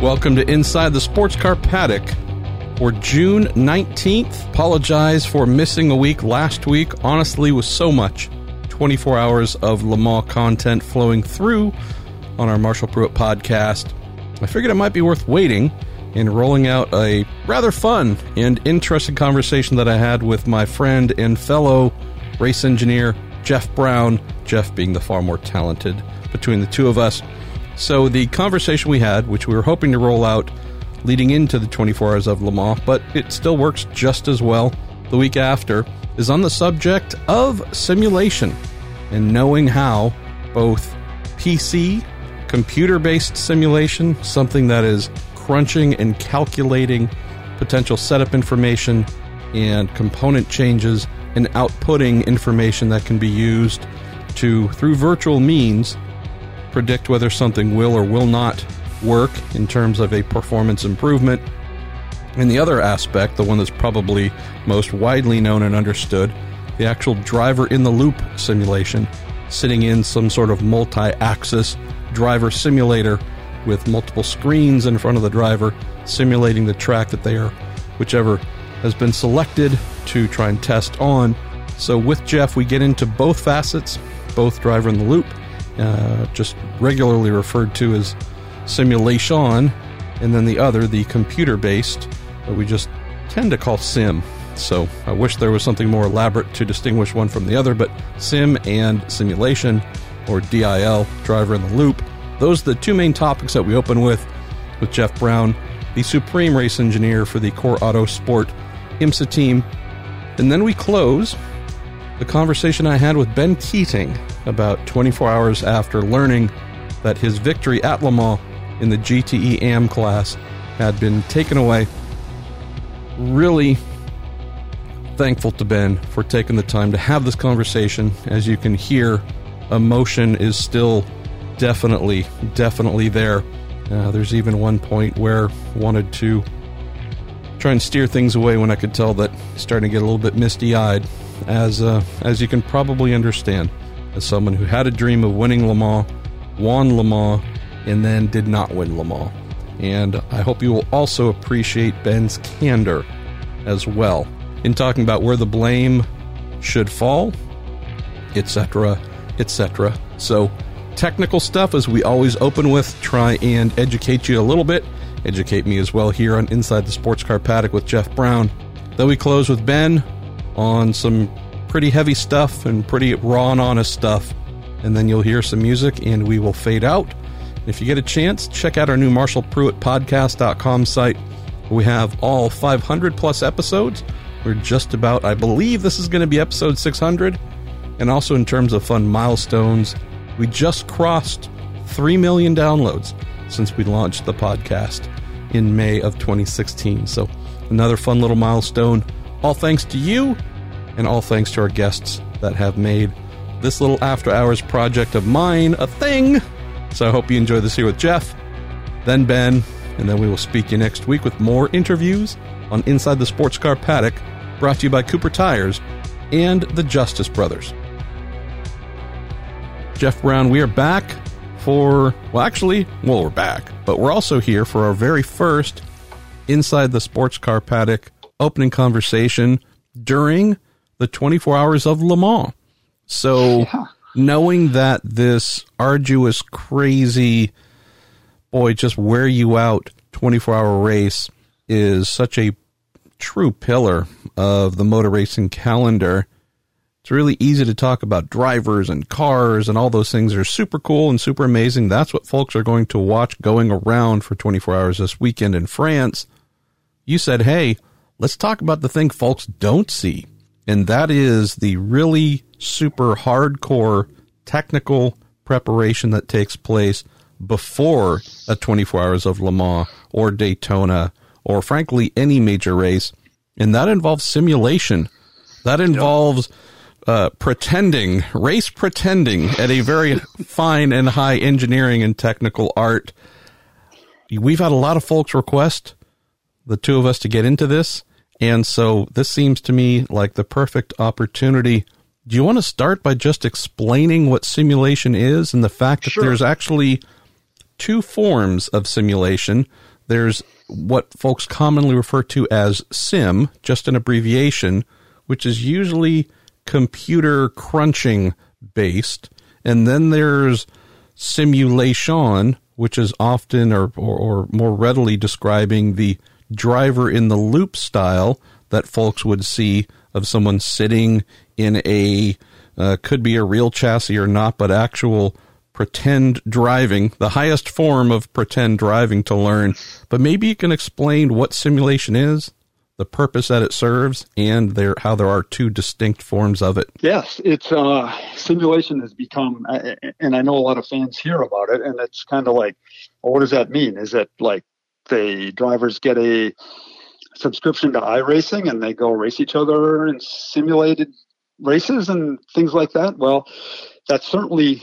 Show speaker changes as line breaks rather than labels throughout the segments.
Welcome to Inside the Sports Car Paddock for June 19th. Apologize for missing a week last week. Honestly, was so much 24 hours of Le Mans content flowing through on our Marshall Pruett podcast. I figured it might be worth waiting and rolling out a rather fun and interesting conversation that I had with my friend and fellow race engineer, Jeff Braun, Jeff being the far more talented between the two of us. So, the conversation we had, which we were hoping to roll out leading into the 24 Hours of Le Mans, but it still works just as well the week after, is on the subject of simulation and knowing how both PC, computer based simulation, something that is crunching and calculating potential setup information and component changes and outputting information that can be used to, through virtual means, predict whether something will or will not work in terms of a performance improvement. And the other aspect, the one that's probably most widely known and understood, the actual driver in the loop simulation, sitting in some sort of multi axis driver simulator with multiple screens in front of the driver, simulating the track that they are, whichever has been selected to try and test on. So, with Jeff, we get into both facets, both driver in the loop, uh, just regularly referred to as simulation, and then the other, the computer based, that we just tend to call sim. So I wish there was something more elaborate to distinguish one from the other, but sim and simulation, or DIL, driver in the loop, those are the two main topics that we open with with Jeff Braun, the supreme race engineer for the CORE autosport IMSA team. And then we close the conversation I had with Ben Keating about 24 hours after learning that his victory at Le Mans in the GTE AM class had been taken away. Really thankful to Ben for taking the time to have this conversation. As you can hear, emotion is still definitely, definitely there. Uh, there's even one point where I wanted to try and steer things away when I could tell that starting to get a little bit misty eyed, as uh, as you can probably understand, as someone who had a dream of winning Le Mans, won Le Mans, and then did not win Le Mans. And I hope you will also appreciate Ben's candor as well in talking about where the blame should fall, etc., etc. So, technical stuff, as we always open with, try and educate you a little bit. Educate me as well here on Inside the Sports Car Paddock with Jeff Braun. Then we close with Ben on some pretty heavy stuff and pretty raw and honest stuff. And then you'll hear some music and we will fade out. If you get a chance, check out our new Marshall Pruett podcast.com site. We have all 500 plus episodes. We're just about, I believe this is going to be episode 600. And also in terms of fun milestones, we just crossed 3 million downloads since we launched the podcast in May of 2016. So another fun little milestone. All thanks to you and all thanks to our guests that have made this little after hours project of mine a thing. So I hope you enjoy this here with Jeff, then Ben, and then we will speak you next week with more interviews on Inside the Sports Car Paddock, brought to you by Cooper Tires and the Justice Brothers. Jeff Braun, we are back for, well, actually, well, we're back, but we're also here for our very first Inside the Sports Car Paddock opening conversation during the 24 hours of Le Mans. So, yeah. knowing that this arduous, crazy, boy, just wear you out 24 hour race is such a true pillar of the motor racing calendar it's really easy to talk about drivers and cars and all those things are super cool and super amazing. That's what folks are going to watch going around for 24 hours this weekend in France. You said, hey, let's talk about the thing folks don't see. And that is the really super hardcore technical preparation that takes place before a 24 hours of Le Mans or Daytona or frankly any major race. And that involves simulation. That involves uh, pretending, race pretending at a very fine and high engineering and technical art. We've had a lot of folks request the two of us to get into this. And so this seems to me like the perfect opportunity. Do you want to start by just explaining what simulation is and the fact that sure. there's actually two forms of simulation. There's what folks commonly refer to as sim, just an abbreviation, which is usually computer crunching based. And then there's simulation, which is often or, or, or, more readily describing the driver in the loop style that folks would see of someone sitting in a, uh, could be a real chassis or not, but actual pretend driving, the highest form of pretend driving to learn. But maybe you can explain what simulation is, the purpose that it serves, and there how there are two distinct forms of it.
Yes, it's uh, simulation has become, and I know a lot of fans hear about it, and it's kind of like, well, what does that mean? Is it like the drivers get a subscription to iRacing and they go race each other in simulated races and things like that? Well, that's certainly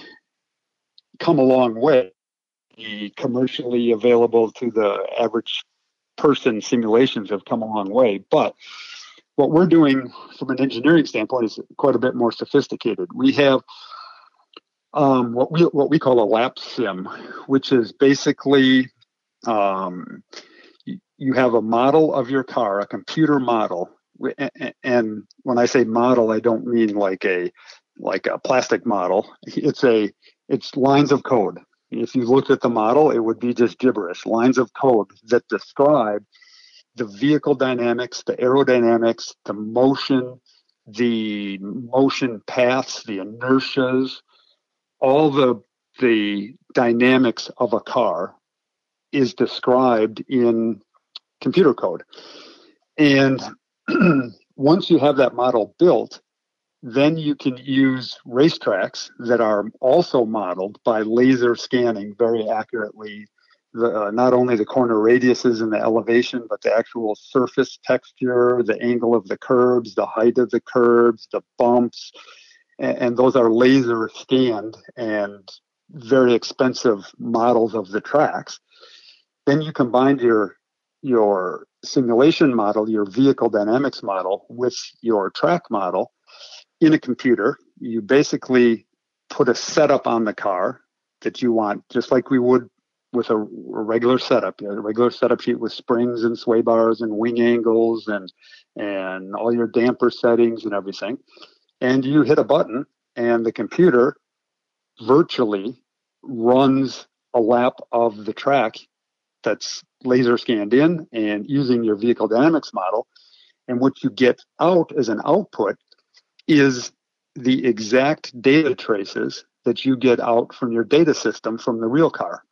come a long way. The commercially available to the average person simulations have come a long way. But what we're doing from an engineering standpoint is quite a bit more sophisticated. We have um, what we what we call a lap sim, which is basically um, you have a model of your car, a computer model, and when I say model, I don't mean like a like a plastic model. It's a it's lines of code. If you looked at the model, it would be just gibberish. Lines of code that describe the vehicle dynamics, the aerodynamics, the motion, the motion paths, the inertias, all the the dynamics of a car is described in computer code. And once you have that model built, then you can use racetracks that are also modeled by laser scanning very accurately the, uh, not only the corner radiuses and the elevation, but the actual surface texture, the angle of the curbs, the height of the curbs, the bumps, and, and those are laser scanned and very expensive models of the tracks. Then you combine your your simulation model, your vehicle dynamics model, with your track model, in a computer. You basically put a setup on the car that you want, just like we would with a, a regular setup, a regular setup sheet with springs and sway bars and wing angles and and all your damper settings and everything. And you hit a button, and the computer virtually runs a lap of the track that's laser scanned in and using your vehicle dynamics model. And what you get out as an output is the exact data traces that you get out from your data system from the real car.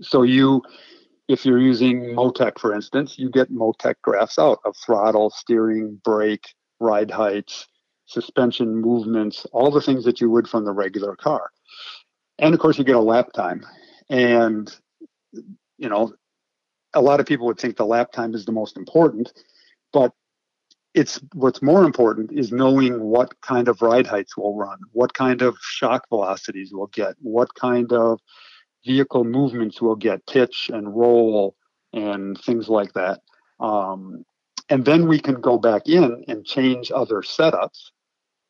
So you, if you're using Motec, for instance, you get Motec graphs out of throttle, steering, brake, ride heights, suspension movements, all the things that you would from the regular car. And of course, you get a lap time. And, you know, a lot of people would think the lap time is the most important, but it's what's more important is knowing what kind of ride heights we'll run, what kind of shock velocities we'll get, what kind of vehicle movements we'll get, pitch and roll and things like that. Um, and then we can go back in and change other setups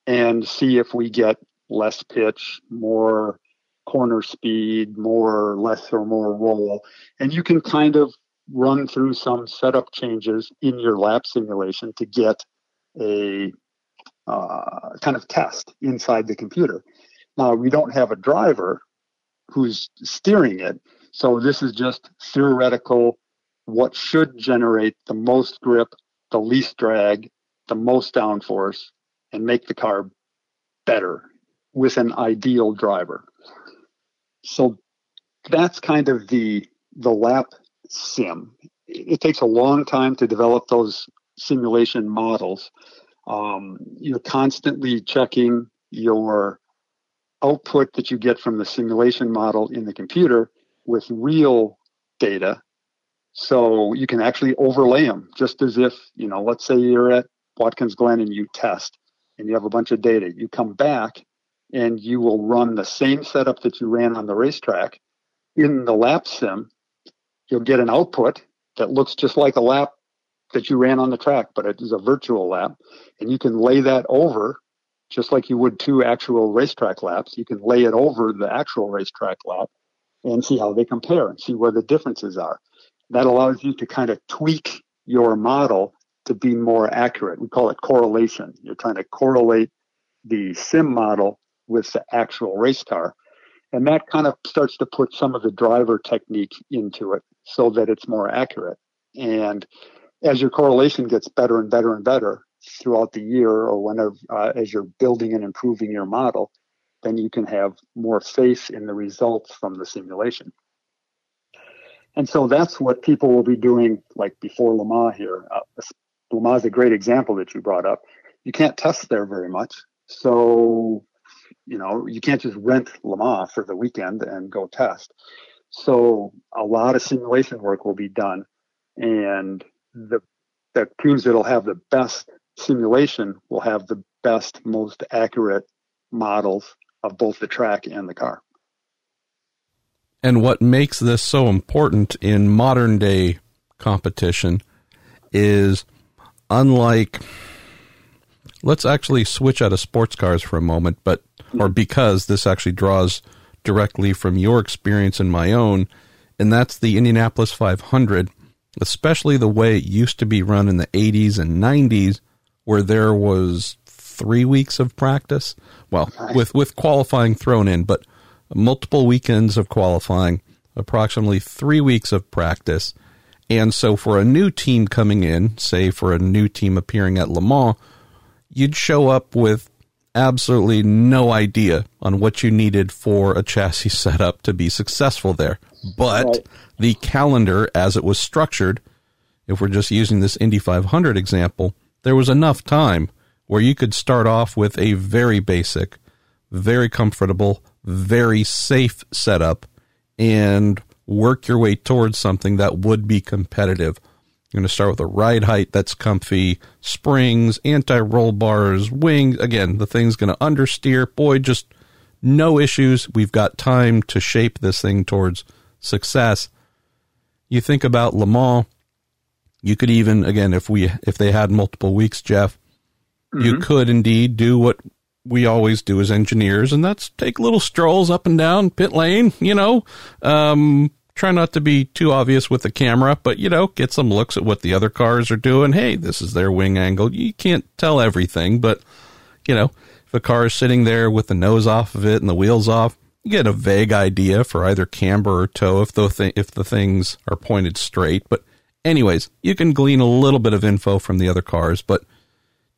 and see if we get less pitch, more corner speed, more or less or more roll. And you can kind of run through some setup changes in your lap simulation to get a uh, kind of test inside the computer. Now, we don't have a driver who's steering it, so this is just theoretical what should generate the most grip, the least drag, the most downforce, and make the car better with an ideal driver. So that's kind of the the lap sim. It takes a long time to develop those simulation models. Um, you're constantly checking your output that you get from the simulation model in the computer with real data. So you can actually overlay them just as if, you know, let's say you're at Watkins Glen and you test and you have a bunch of data. You come back and you will run the same setup that you ran on the racetrack in the lap sim you'll get an output that looks just like a lap that you ran on the track, but it is a virtual lap. And you can lay that over just like you would two actual racetrack laps. You can lay it over the actual racetrack lap and see how they compare and see where the differences are. That allows you to kind of tweak your model to be more accurate. We call it correlation. You're trying to correlate the sim model with the actual race car. And that kind of starts to put some of the driver technique into it so that it's more accurate. And as your correlation gets better and better and better throughout the year or whenever, uh, as you're building and improving your model, then you can have more faith in the results from the simulation. And so that's what people will be doing, like before Le Mans here. Uh, Le Mans is a great example that you brought up. You can't test there very much. So, you know, you can't just rent Le Mans for the weekend and go test. So a lot of simulation work will be done. And the, the crews that'll have the best simulation will have the best, most accurate models of both the track and the car.
And what makes this so important in modern day competition is unlike let's actually switch out of sports cars for a moment, but or because this actually draws directly from your experience and my own, and that's the Indianapolis 500, especially the way it used to be run in the 80s and 90s, where there was three weeks of practice. Well, with with qualifying thrown in, but multiple weekends of qualifying, approximately three weeks of practice. And so for a new team coming in, say for a new team appearing at Le Mans, you'd show up with absolutely no idea on what you needed for a chassis setup to be successful there. But right. the calendar, as it was structured, if we're just using this Indy 500 example, there was enough time where you could start off with a very basic, very comfortable, very safe setup and work your way towards something that would be competitive. You're going to start with a ride height that's comfy, springs, anti roll bars, wings. Again, the thing's going to understeer. Boy, just no issues. We've got time to shape this thing towards success. You think about Le Mans, you could even, again, if we, if they had multiple weeks, Jeff, mm-hmm. you could indeed do what we always do as engineers, and that's take little strolls up and down pit lane, you know. Um, try not to be too obvious with the camera, but you know, get some looks at what the other cars are doing. Hey, this is their wing angle. You can't tell everything, but you know, if a car is sitting there with the nose off of it and the wheels off, you get a vague idea for either camber or toe if the th- if the things are pointed straight. But anyways, you can glean a little bit of info from the other cars, but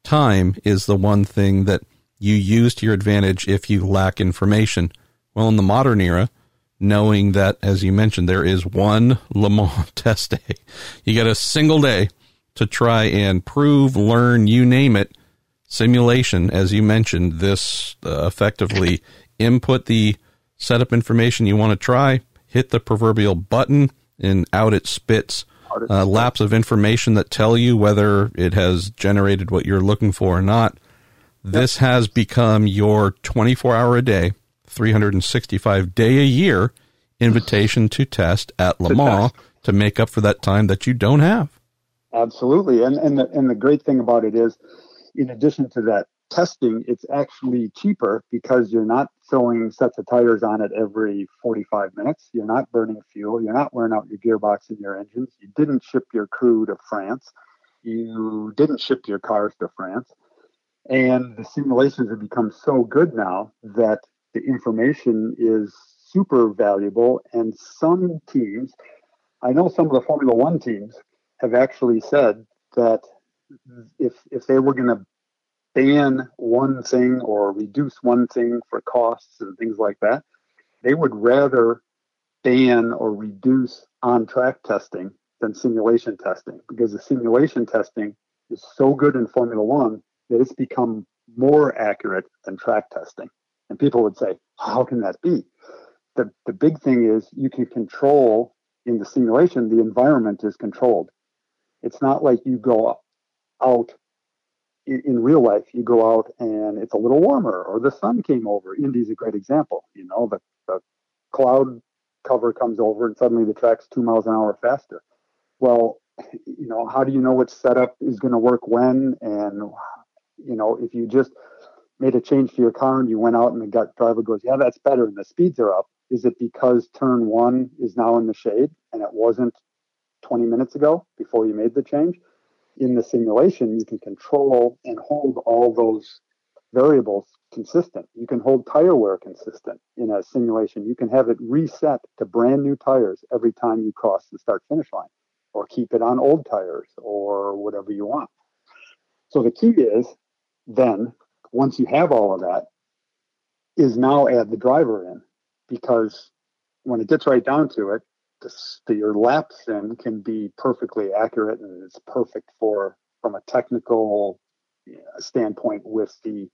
time is the one thing that you use to your advantage if you lack information. Well, in the modern era, knowing that, as you mentioned, there is one Le Mans test day, you get a single day to try and prove, learn, you name it, simulation, as you mentioned, this uh, effectively input the setup information you want to try, hit the proverbial button, and out it spits uh, laps of information that tell you whether it has generated what you're looking for or not. This yep. has become your 24 hour a day, 365 day a year invitation to test at Le Mans to make up for that time that you don't have.
Absolutely. And, and, the, and the great thing about it is, in addition to that testing, it's actually cheaper because you're not throwing sets of tires on it every 45 minutes. You're not burning fuel. You're not wearing out your gearbox and your engines. You didn't ship your crew to France. You didn't ship your cars to France. And the simulations have become so good now that the information is super valuable. And some teams, I know some of the Formula One teams have actually said that if if they were going to ban one thing or reduce one thing for costs and things like that, they would rather ban or reduce on track testing than simulation testing because the simulation testing is so good in Formula One that it's become more accurate than track testing. And people would say, how can that be? The, the big thing is you can control in the simulation, the environment is controlled. It's not like you go out in, real life, you go out and it's a little warmer or the sun came over. Indy's a great example. You know, the, the cloud cover comes over and suddenly the track's two miles an hour faster. Well, you know, how do you know which setup is going to work when and you know, if you just made a change to your car and you went out and the driver goes, yeah, that's better, and the speeds are up, Is it because turn one is now in the shade and it wasn't 20 minutes ago before you made the change? In the simulation, you can control and hold all those variables consistent. You can hold tire wear consistent in a simulation. You can have it reset to brand new tires every time you cross the start finish line, or keep it on old tires, or whatever you want. So the key is then, once you have all of that, is now add the driver in. Because when it gets right down to it, the, the, your lap sim can be perfectly accurate and it's perfect for from a technical standpoint with the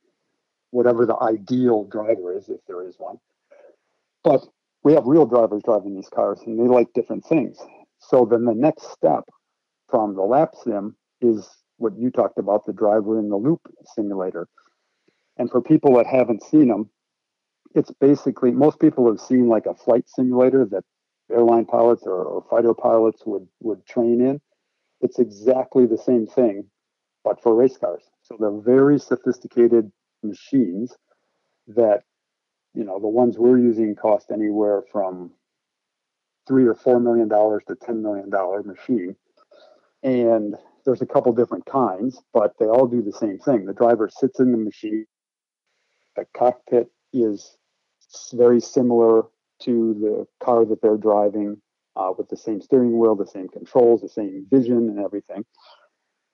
whatever the ideal driver is if there is one. But we have real drivers driving these cars and they like different things. So then the next step from the lap sim is what you talked about the driver in the loop simulator and for people that haven't seen them it's basically most people have seen like a flight simulator that airline pilots or, or, fighter pilots would would train in. It's exactly the same thing, but for race cars. So they're very sophisticated machines that you know the ones we're using cost anywhere from three or four million dollars to ten million dollar machine and there's a couple different kinds but they all do the same thing the driver sits in the machine the cockpit is very similar to the car that they're driving uh, with the same steering wheel, the same controls, the same vision, and everything.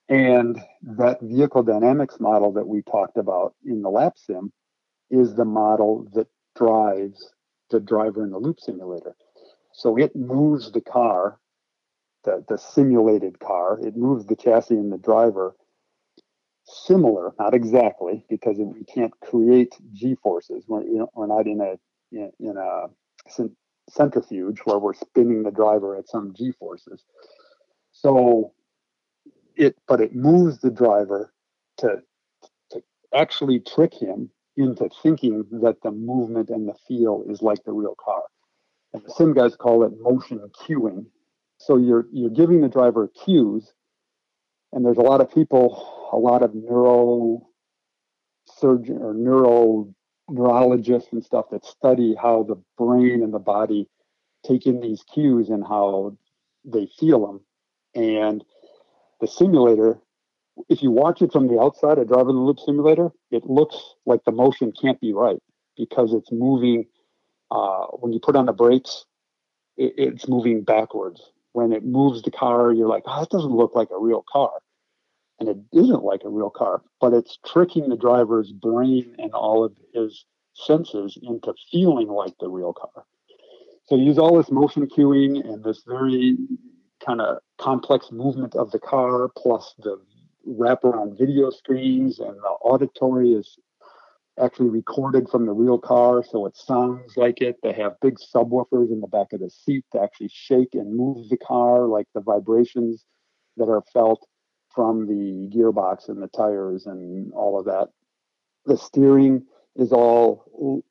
And that vehicle dynamics model that we talked about in the lap sim is the model that drives the driver in the loop simulator. So it moves the car, the, the simulated car, it moves the chassis and the driver similar, not exactly, because we can't create g forces. We're, you know, we're not in a in, in a centrifuge where we're spinning the driver at some g forces. So it, but it moves the driver to to actually trick him into thinking that the movement and the feel is like the real car. And the sim guys call it motion cueing. So you're you're giving the driver cues, and there's a lot of people a lot of neuro surgeon or neuro neurologists and stuff that study how the brain and the body take in these cues and how they feel them. And the simulator, if you watch it from the outside, a driver in the loop simulator, it looks like the motion can't be right because it's moving. Uh, when you put on the brakes, it, it's moving backwards. When it moves the car, you're like, oh, it doesn't look like a real car and it isn't like a real car, but it's tricking the driver's brain and all of his senses into feeling like the real car. So you use all this motion cueing and this very kind of complex movement of the car, plus the wraparound video screens and the auditory is actually recorded from the real car, so it sounds like it. They have big subwoofers in the back of the seat to actually shake and move the car, like the vibrations that are felt from the gearbox and the tires and all of that. The steering is all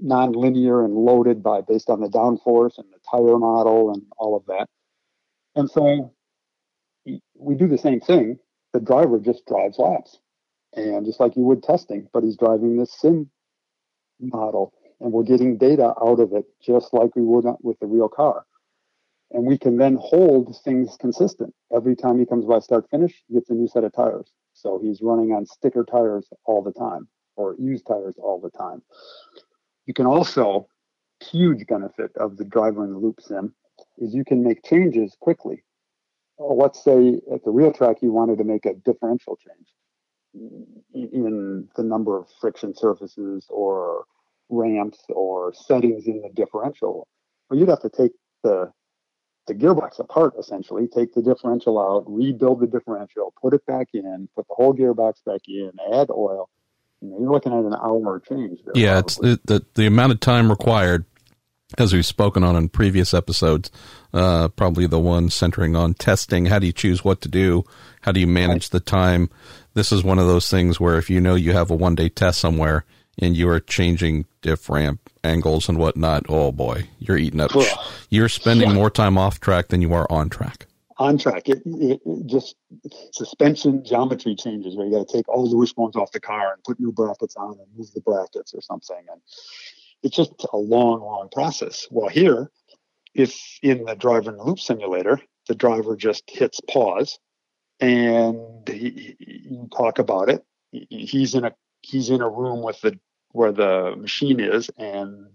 non-linear and loaded by based on the downforce and the tire model and all of that. And so we do the same thing. The driver just drives laps, and just like you would testing, but he's driving this sim model, and we're getting data out of it just like we would with the real car and we can then hold things consistent. Every time he comes by start finish, he gets a new set of tires. So he's running on sticker tires all the time or used tires all the time. You can also, huge benefit of the driver in the loop sim is you can make changes quickly. Uh, let's say at the real track you wanted to make a differential change in the number of friction surfaces or ramps or settings in the differential. Well, you'd have to take the the gearbox apart essentially, take the differential out, rebuild the differential, put it back in, put the whole gearbox back in, add oil. You know, you're looking at an hour change. There,
yeah, probably. it's the the amount of time required, as we've spoken on in previous episodes. Uh, probably the one centering on testing. How do you choose what to do? How do you manage right. the time? This is one of those things where if you know you have a one day test somewhere and you are changing diff ramp angles and whatnot, oh boy, you're eating up. You're spending yeah. more time off track than you are on track.
On track, it, it, it just suspension geometry changes where you got to take all the wishbones off the car and put new brackets on and move the brackets or something. And it's just a long, long process. Well, here, if in the driver in the loop simulator, the driver just hits pause and he, you talk about it. He's in a he's in a room with the where the machine is, and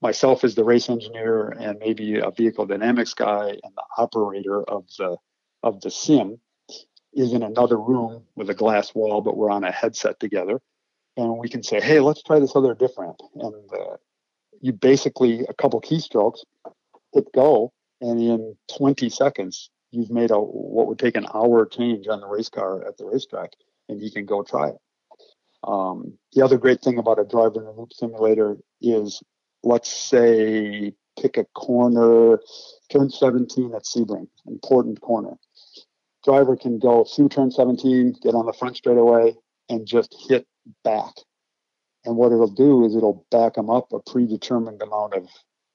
myself as the race engineer, and maybe a vehicle dynamics guy, and the operator of the of the sim is in another room with a glass wall, but we're on a headset together, and we can say, "Hey, let's try this other diff ramp." And uh, you basically a couple keystrokes, hit go, and in 20 seconds, you've made a what would take an hour change on the race car at the racetrack, and you can go try it. Um, the other great thing about a driver in a loop simulator is, let's say, pick a corner, turn 17 at Sebring, important corner. Driver can go through turn 17, get on the front straightaway, and just hit back. And what it'll do is it'll back them up a predetermined amount of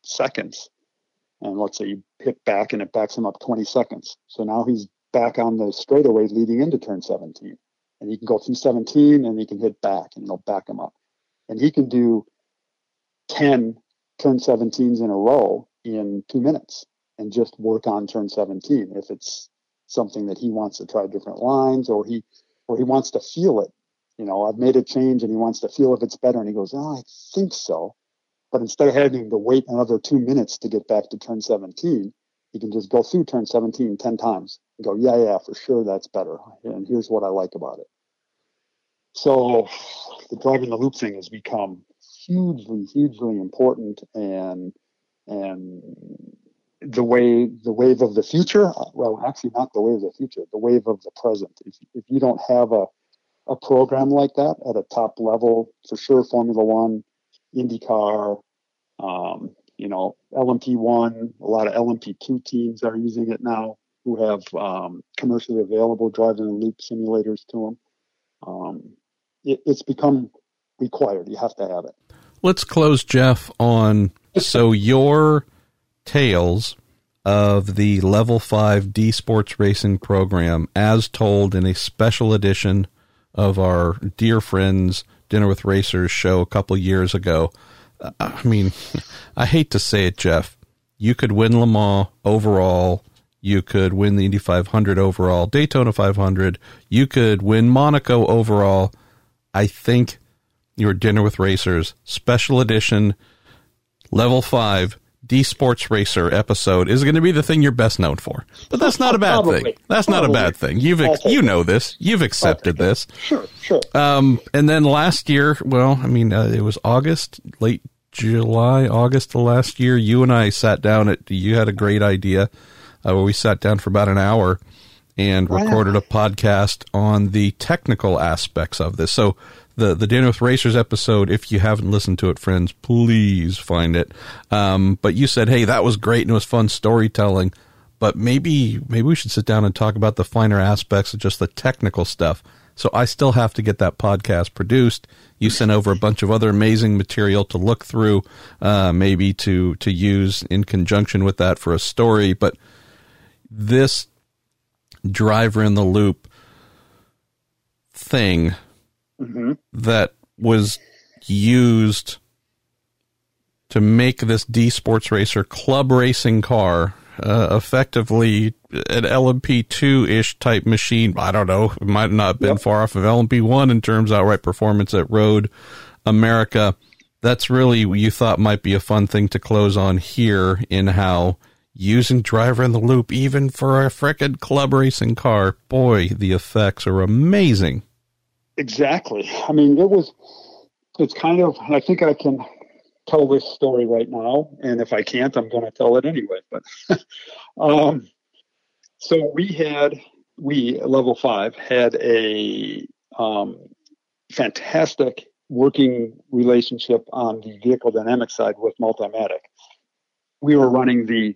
seconds. And let's say you hit back and it backs him up 20 seconds. So now he's back on the straightaway leading into turn 17 and he can go through 17 and he can hit back and it'll back him up. And he can do 10 turn 17s in a row in two minutes and just work on turn 17 if it's something that he wants to try different lines or he or he wants to feel it. You know, I've made a change and he wants to feel if it's better and he goes, Oh, I think so. But instead of having to wait another two minutes to get back to turn 17, he can just go through turn 17 10 times and go, yeah, yeah, for sure, that's better. And here's what I like about it. So the driving the loop thing has become hugely, hugely important and and the way the wave of the future well actually not the wave of the future the wave of the present if, if you don't have a, a program like that at a top level for sure formula one indycar um, you know, LMP1, a lot of LMP2 teams are using it now who have um, commercially available driving and loop simulators to them. Um, it, it's become required. You have to have it.
Let's close, Jeff, on so your tales of the Level 5 D Sports Racing program as told in a special edition of our dear friends Dinner with Racers show a couple years ago. I mean, I hate to say it, Jeff. You could win Le Mans overall. You could win the Indy 500 overall, Daytona 500. You could win Monaco overall. I think your Dinner with Racers special edition level 5 D Sports Racer episode is going to be the thing you're best known for. But that's not a bad
Probably.
thing. That's
Probably.
not a bad thing. You've ex- you know this. You've accepted this.
Sure, sure.
Um, and then last year, well, I mean, uh, it was August, late July, August of last year. You and I sat down at. You had a great idea uh, where we sat down for about an hour and
Wow.
recorded a podcast on the technical aspects of this. So the the with Racers episode, if you haven't listened to it, friends, please find it. Um, but you said, hey, that was great and it was fun storytelling. But maybe maybe we should sit down and talk about the finer aspects of just the technical stuff. So I still have to get that podcast produced. You sent over a bunch of other amazing material to look through, uh, maybe to to use in conjunction with that for a story. But this driver in the loop thing
hmm
that was used to make this D Sports Racer club racing car uh, effectively an LMP2 ish type machine. I don't know. It might not have been
Yep.
far off of LMP1 in terms of outright performance at Road America. That's really what you thought might be a fun thing to close on here in how using driver in the loop, even for a frickin' club racing car, boy, the effects are amazing.
Exactly. I mean, it was. It's kind of. I think I can tell this story right now, and if I can't, I'm going to tell it anyway. But um, so we had we level five had a um, fantastic working relationship on the vehicle dynamic side with Multimatic. We were running the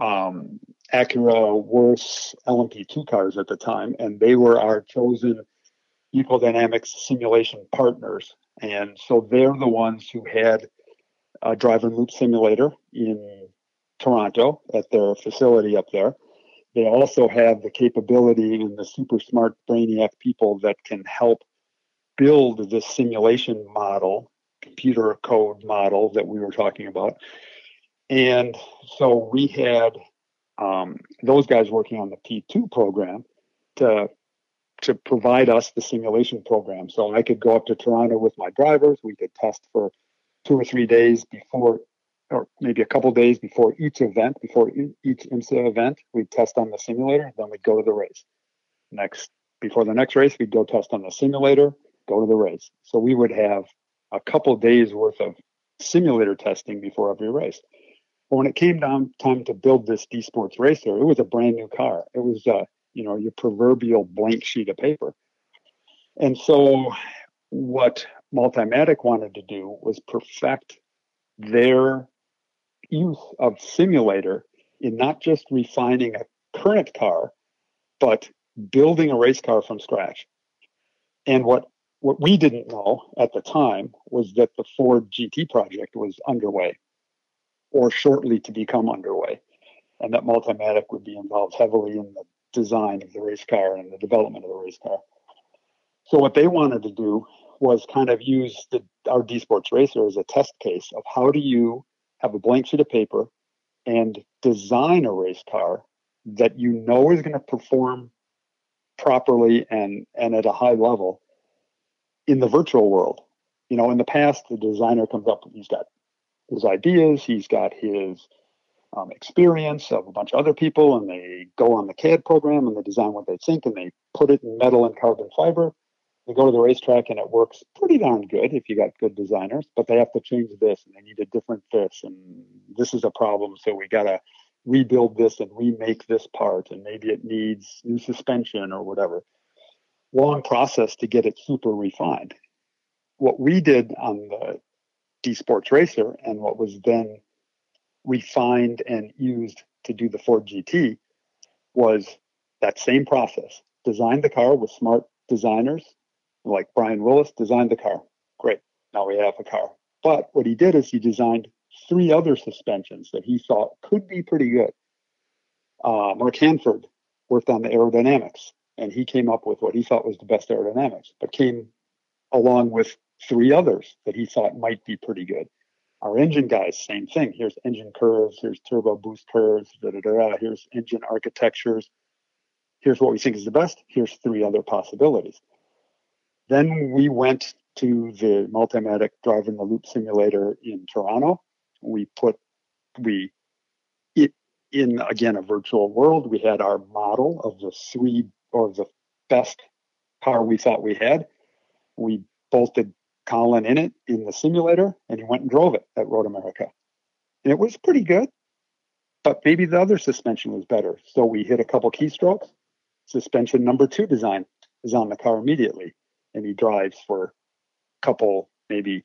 um, Acura Worth LMP2 cars at the time, and they were our chosen vehicle dynamics simulation partners. And so they're the ones who had a driver loop simulator in Toronto at their facility up there. They also have the capability and the super smart brainiac people that can help build this simulation model computer code model that we were talking about. And so we had um, those guys working on the P2 program to to provide us the simulation program. So I could go up to Toronto with my drivers. We could test for two or three days before, or maybe a couple days before each event, before each IMSA event. We'd test on the simulator, then we'd go to the race. Next, before the next race, we'd go test on the simulator, go to the race. So we would have a couple days worth of simulator testing before every race. But when it came down time to build this D Sports Racer, it was a brand new car. It was, uh, you know, your proverbial blank sheet of paper. And so what Multimatic wanted to do was perfect their use of simulator in not just refining a current car, but building a race car from scratch. And what what we didn't know at the time was that the Ford GT project was underway or shortly to become underway, and that Multimatic would be involved heavily in the design of the race car and the development of the race car. So what they wanted to do was kind of use the, our D Sports Racer as a test case of how do you have a blank sheet of paper and design a race car that you know is going to perform properly and, and at a high level in the virtual world. You know, in the past, the designer comes up, he's got his ideas, he's got his um, experience of a bunch of other people, and they go on the CAD program and they design what they think, and they put it in metal and carbon fiber. They go to the racetrack and it works pretty darn good if you got good designers, but they have to change this and they need a different this, and this is a problem, so we got to rebuild this and remake this part, and maybe it needs new suspension or whatever. Long process to get it super refined. What we did on the D Sports Racer and what was then refined and used to do the Ford GT was that same process. Designed the car with smart designers like Brian Willis designed the car. Great. Now we have a car. But what he did is he designed three other suspensions that he thought could be pretty good. Uh, Mark Handford worked on the aerodynamics, and he came up with what he thought was the best aerodynamics, but came along with three others that he thought might be pretty good. Our engine guys, same thing. Here's engine curves, here's turbo boost curves, da, da, da, here's engine architectures. Here's what we think is the best. Here's three other possibilities. Then we went to the Multimatic Drive in the Loop simulator in Toronto. We put, we, it, in again a virtual world, we had our model of the three or the best car we thought we had. We bolted Colin in it in the simulator and he went and drove it at Road America. And it was pretty good, but maybe the other suspension was better. So we hit a couple keystrokes. Suspension number two design is on the car immediately and he drives for a couple, maybe,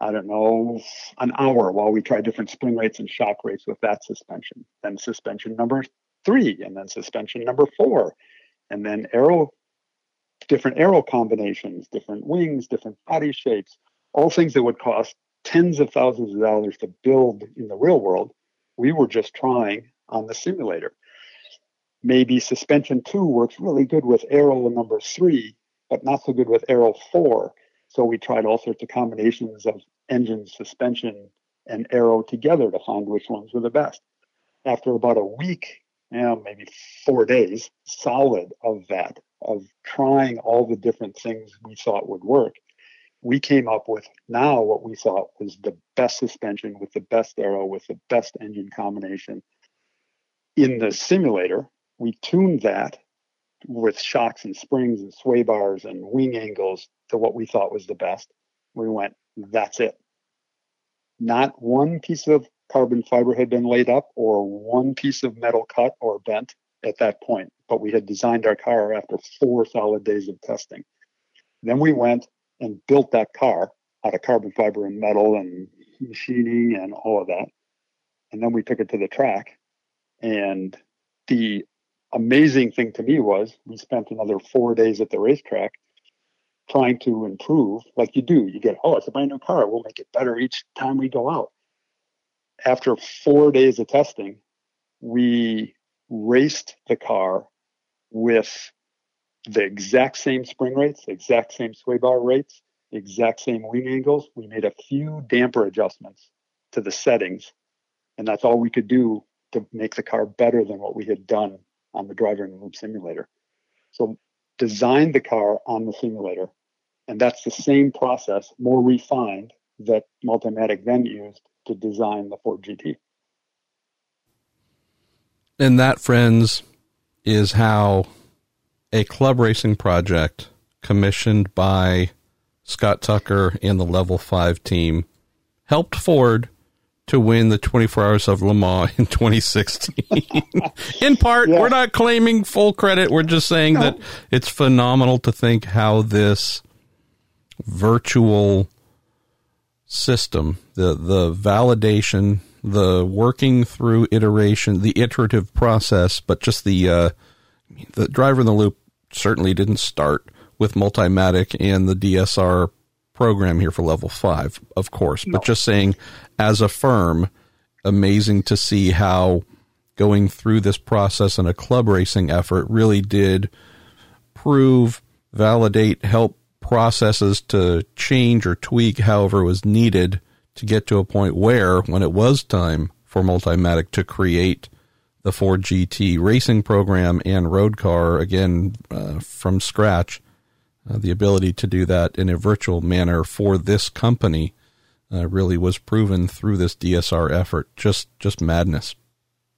I don't know, an hour while we try different spring rates and shock rates with that suspension. Then suspension number three, and then suspension number four, and then aero, different aero combinations, different wings, different body shapes, all things that would cost tens of thousands of dollars to build in the real world. We were just trying on the simulator. Maybe suspension two works really good with aero number three, but not so good with aero 4. So we tried all sorts of combinations of engine, suspension, and aero together to find which ones were the best. After about a week, know, maybe four days solid of that, of trying all the different things we thought would work, we came up with now what we thought was the best suspension with the best aero, with the best engine combination. In the simulator, we tuned that with shocks and springs and sway bars and wing angles to what we thought was the best. We went, that's it. Not one piece of carbon fiber had been laid up or one piece of metal cut or bent at that point, but we had designed our car after four solid days of testing. Then we went and built that car out of carbon fiber and metal and machining and all of that. And then we took it to the track and the amazing thing to me was we spent another four days at the racetrack trying to improve like you do. You get, oh, it's a brand new car. We'll make it better each time we go out. After four days of testing, we raced the car with the exact same spring rates, exact same sway bar rates, exact same wing angles. We made a few damper adjustments to the settings, and that's all we could do to make the car better than what we had done on the driver and loop simulator. So designed the car on the simulator, and that's the same process, more refined, that Multimatic then used to design the Ford GT.
And that, friends, is how a club racing project commissioned by Scott Tucker and the Level 5 team helped Ford to win the 24 Hours of Le Mans in 2016. in part, yeah. we're not claiming full credit. We're just saying no. that it's phenomenal to think how this virtual system, the the validation, the working through iteration, the iterative process, but just the uh, the driver in the loop certainly didn't start with Multimatic and the DSR program here for level five, of course, no. but just saying as a firm, amazing to see how going through this process in a club racing effort really did prove, validate, help processes to change or tweak however was needed to get to a point where, when it was time for Multimatic to create the Ford GT racing program and road car again uh, from scratch, uh, the ability to do that in a virtual manner for this company uh, really was proven through this DSR effort. Just just madness.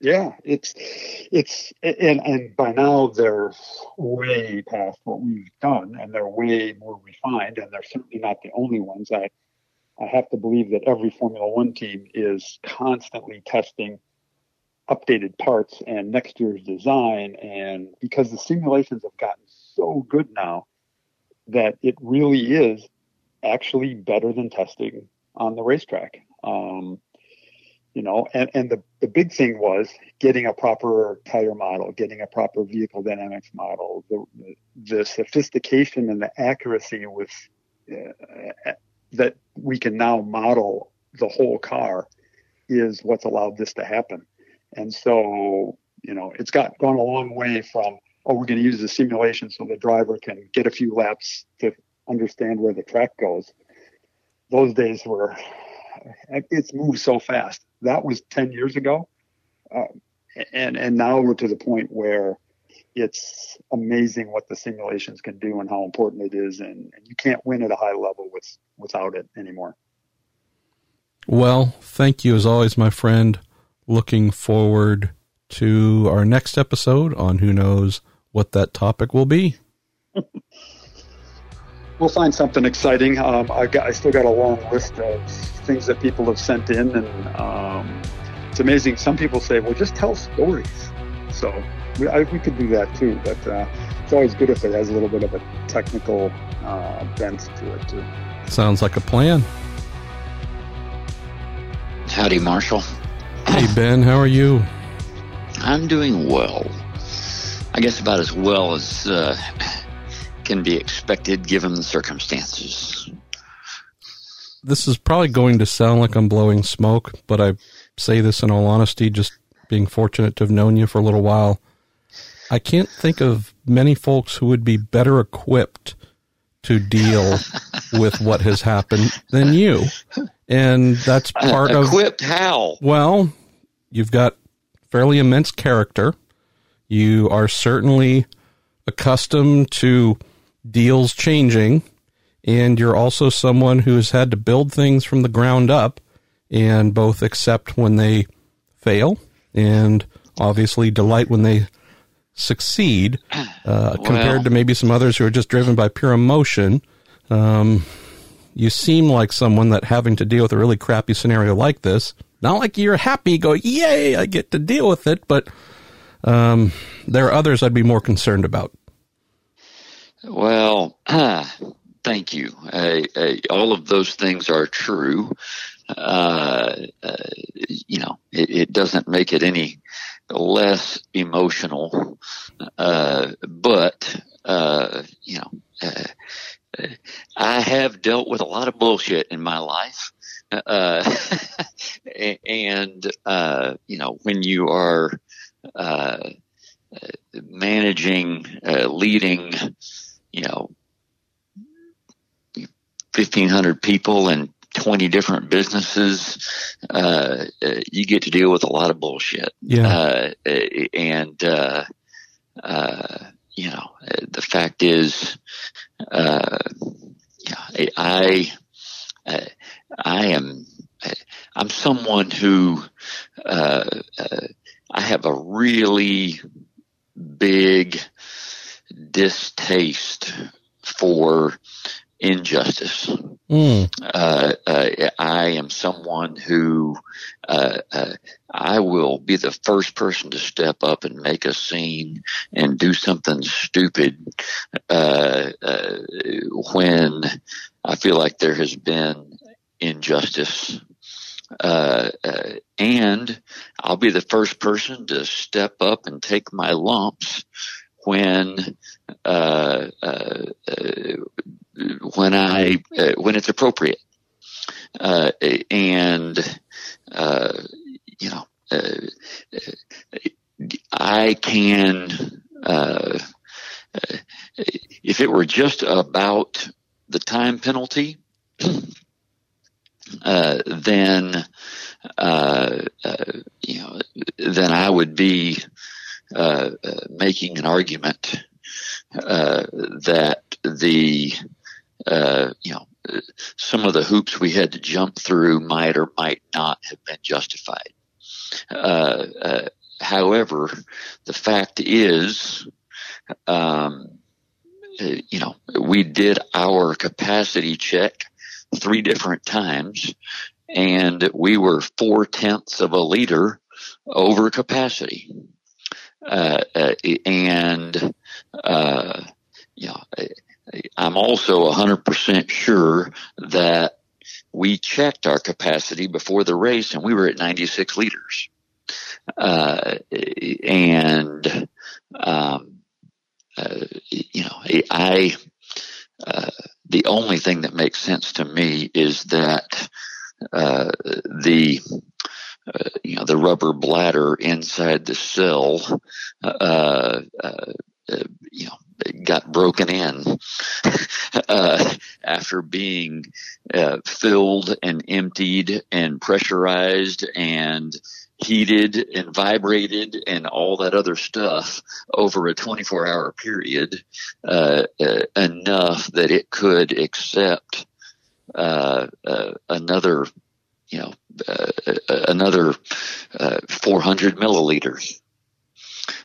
Yeah, it's it's and and by now they're way past what we've done, and they're way more refined, and they're certainly not the only ones. I I have to believe that every Formula One team is constantly testing updated parts and next year's design, and because the simulations have gotten so good now that it really is actually better than testing on the racetrack. Um, you know, and, and the, the big thing was getting a proper tire model, getting a proper vehicle dynamics model, the, the sophistication and the accuracy with uh, that we can now model the whole car is what's allowed this to happen. And so, you know, it's got gone a long way from, oh, we're going to use the simulation so the driver can get a few laps to understand where the track goes. Those days were, it's moved so fast that was 10 years ago. Uh, and, and now we're to the point where it's amazing what the simulations can do and how important it is. And, and you can't win at a high level with, without it anymore.
Well, thank you as always, my friend. Looking forward to our next episode on who knows what that topic will be.
we'll find something exciting. Um, I, got, I still got a long list of things that people have sent in, and um, it's amazing. Some people say, "Well, just tell stories." So we, I, we could do that too, but uh, it's always good if it has a little bit of a technical uh, bent to it too.
Sounds like a plan.
Howdy, Marshall.
Hey, Ben. How are you?
I'm doing well. I guess about as well as uh, can be expected given the circumstances
this is probably going to sound like I'm blowing smoke, but I say this in all honesty, just being fortunate to have known you for a little while. I can't think of many folks who would be better equipped to deal with what has happened than you. And that's uh, part
uh,
of
equipped how?
Well, you've got fairly immense character. You are certainly accustomed to deals changing and you're also someone who has had to build things from the ground up and both accept when they fail and obviously delight when they succeed uh, well, compared to maybe some others who are just driven by pure emotion. Um, you seem like someone that having to deal with a really crappy scenario like this, not like you're happy, go, yay, I get to deal with it, but um, there are others I'd be more concerned about.
Well, Thank you. All of those things are true. Uh, uh, you know, it, it, doesn't make it any less emotional. Uh, but, uh, you know, I have dealt with a lot of bullshit in my life. and, you know, when you are, managing, leading, you know, 1,500 people and 20 different businesses, uh, uh, you get to deal with a lot of bullshit.
Yeah.
Uh, and, uh, uh, you know, the fact is, uh, yeah, I, I am, I'm someone who, I have a really big distaste for injustice. Mm. Uh, uh, I am someone who uh, uh, I will be the first person to step up and make a scene and do something stupid uh, uh, when I feel like there has been injustice. and I'll be the first person to step up and take my lumps when uh, uh, when I uh, when it's appropriate, uh, and uh, you know, uh, I can. Uh, if it were just about the time penalty, uh, then you know, then I would be making an argument that the uh, you know, some of the hoops we had to jump through might or might not have been justified. Uh, uh, however, the fact is, um, you know, we did our capacity check three different times and we were four tenths of a liter over capacity. Uh, uh, and, uh, you know, I'm also 100% sure that we checked our capacity before the race and we were at 96 liters. Uh, and, um, uh, you know, I, uh, the only thing that makes sense to me is that, uh, the, uh, you know, the rubber bladder inside the cell, uh, you know, got broken in uh, after being uh, filled and emptied and pressurized and heated and vibrated and all that other stuff over a 24 hour period uh, uh enough that it could accept uh, uh, another you know another 400 milliliters.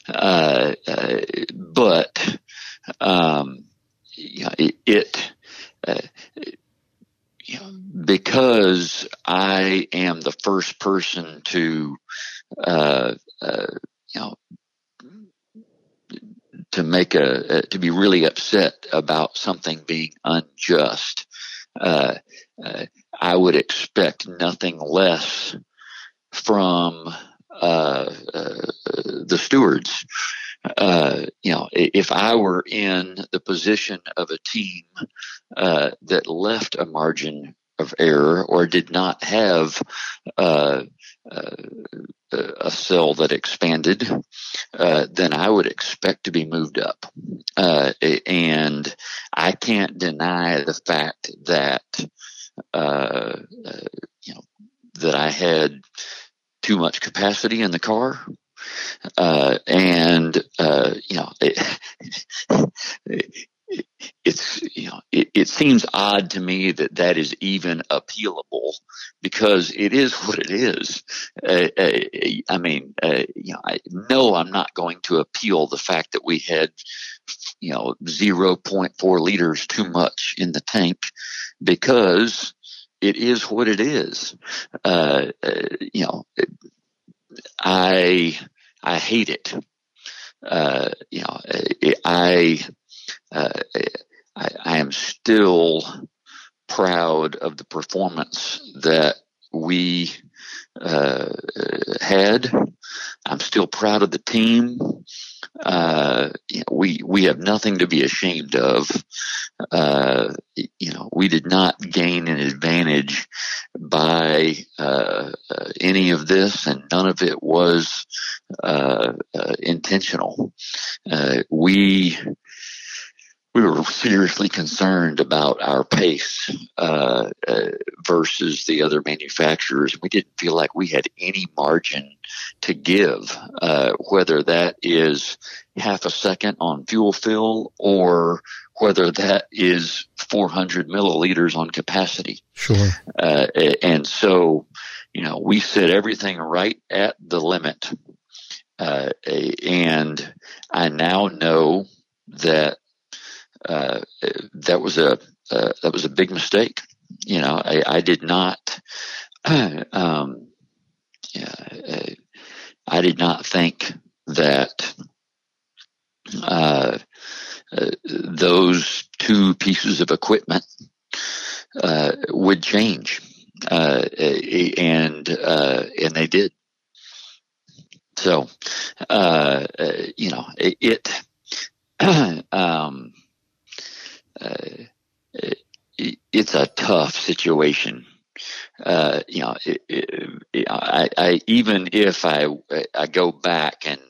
Uh, uh, but um, it, uh, because I am the first person to, uh, uh, you know, to make a, uh, to be really upset about something being unjust. Uh, uh, I would expect nothing less from the stewards uh, you know, if I were in the position of a team uh, that left a margin of error or did not have uh, uh a cell that expanded, uh, then I would expect to be moved up. Uh, and I can't deny the fact that, you know, that I had too much capacity in the car. Uh, and, uh, you know, it, it's, you know, it, it, seems odd to me that that is even appealable because it is what it is. Uh, uh I mean, uh, you know, I know I'm not going to appeal the fact that we had, you know, 0.4 liters too much in the tank because it is what it is. Uh, you know, I I hate it. Uh, you know, I, uh, I, I am still proud of the performance that we uh, had. I'm still proud of the team. Uh, we we have nothing to be ashamed of. Uh, you know, we did not gain an advantage by uh, uh any of this, and none of it was uh, uh, intentional. we we were seriously concerned about our pace uh, uh, versus the other manufacturers. We didn't feel like we had any margin to give, uh, whether that is half a second on fuel fill or whether that is 400 milliliters on capacity.
Sure.
Uh, and so, you know, we set everything right at the limit. Uh, and I now know that uh, that was a uh, that was a big mistake. You know, I, I did not. Um, yeah, I did not think that uh, uh, those two pieces of equipment uh, would change, uh, and and they did. So, you know, it. um, uh, it's a tough situation. Uh, you know, it, it, I, I, even if I I go back and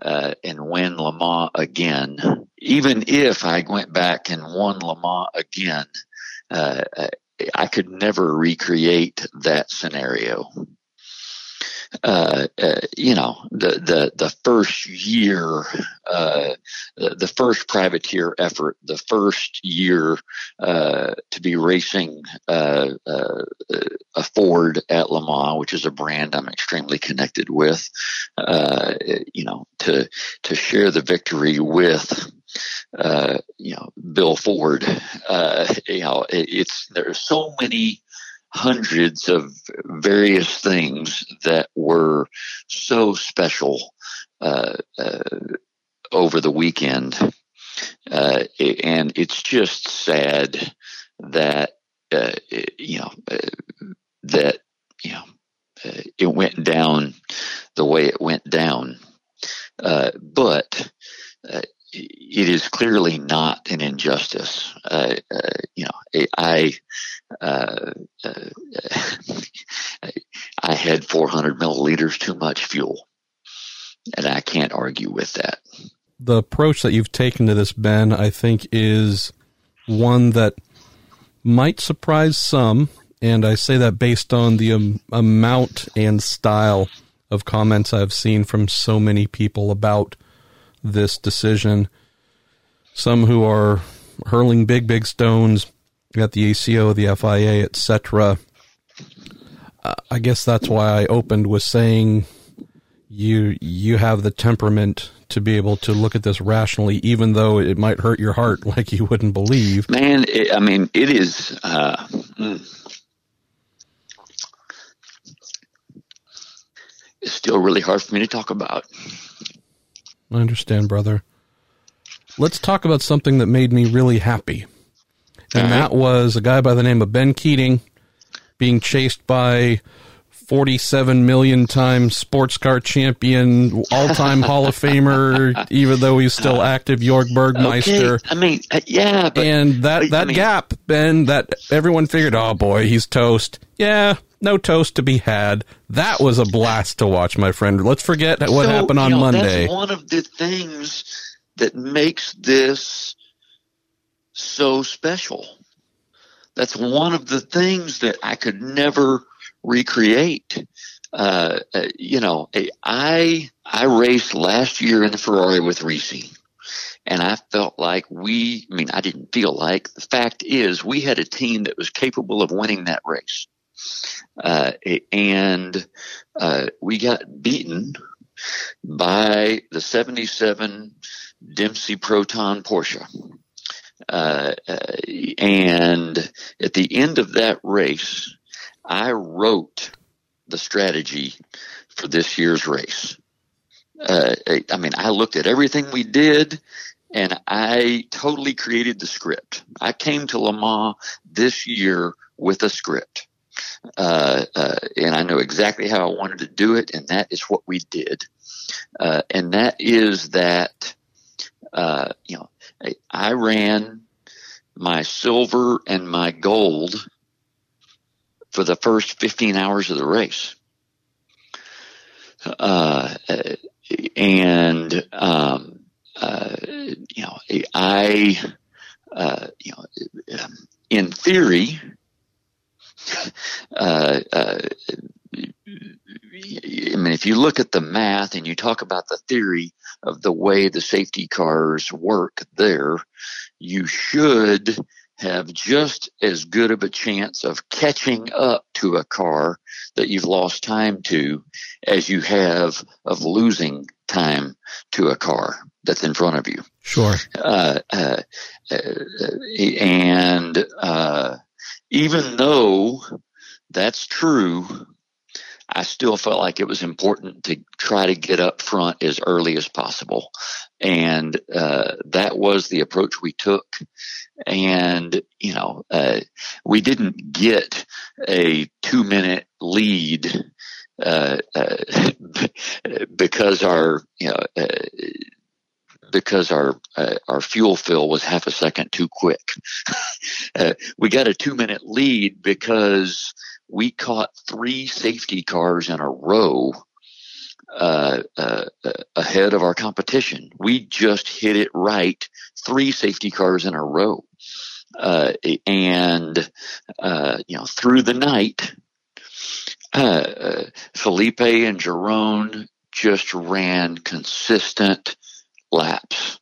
uh, and win Le Mans again, even if I went back and won Le Mans again, uh, I could never recreate that scenario uh, uh, you know, the, the, the first year, uh, the, the, first privateer effort, the first year, uh, to be racing, uh, uh, a Ford at Le Mans, which is a brand I'm extremely connected with, you know, to, to share the victory with, uh, you know, Bill Ford. Uh, you know, it, it's there's so many hundreds of various things that were so special uh, uh, over the weekend. Uh, and it's just sad that, uh, you know, uh, that, you know, uh, it went down the way it went down. but it is clearly not an injustice. Uh, uh, you know, I, uh, uh I had 400 milliliters too much fuel, and I can't argue with that.
The approach that you've taken to this, Ben, I think is one that might surprise some, and I say that based on the um, amount and style of comments I've seen from so many people about this decision. Some who are hurling big, big stones at the ACO, the FIA, etc. Uh, I guess that's why I opened with saying you you have the temperament to be able to look at this rationally, even though it might hurt your heart like you wouldn't believe.
Man, it, I mean, it is. Uh. It's still really hard for me to talk about.
I understand, brother. Let's talk about something that made me really happy. And that was a guy by the name of Ben Keating being chased by 47 million time sports car champion, all time Hall of Famer, even though he's still active, Jörg Bergmeister.
Okay. I mean, uh, yeah. But,
and that, that I mean, gap, Ben, that everyone figured, oh boy, he's toast. Yeah, no toast to be had. That was a blast to watch, my friend. Let's forget what so, happened on you know, Monday.
That's one of the things that makes this so special. That's one of the things that I could never recreate. Uh, uh, you know, I I raced last year in the Ferrari with Risi, and I felt like we. I mean, I didn't feel like. The fact is, we had a team that was capable of winning that race. Uh, and uh, we got beaten by the 77 Dempsey Proton Porsche. Uh, and at the end of that race, I wrote the strategy for this year's race. Uh, I mean, I looked at everything we did and I totally created the script. I came to Le Mans this year with a script. Uh, uh, and I know exactly how I wanted to do it, and that is what we did. Uh, and that is that, uh, you know, I, I ran my silver and my gold for the first 15 hours of the race. Uh, and, um, you know I uh, you know, in theory, uh, uh, I mean, if you look at the math and you talk about the theory of the way the safety cars work there, you should have just as good of a chance of catching up to a car that you've lost time to as you have of losing time to a car that's in front of you.
Sure.
Uh, uh, uh, and uh, even though that's true, I still felt like it was important to try to get up front as early as possible. And uh, that was the approach we took. And, you know, uh, we didn't get a two minute lead uh, uh because our, you know, uh, because our uh, our fuel fill was half a second too quick. uh, we got a two minute lead because we caught three safety cars in a row uh, uh, uh, ahead of our competition. We just hit it right, three safety cars in a row. Uh, and, you know, through the night, Felipe and Jerome just ran consistent laps.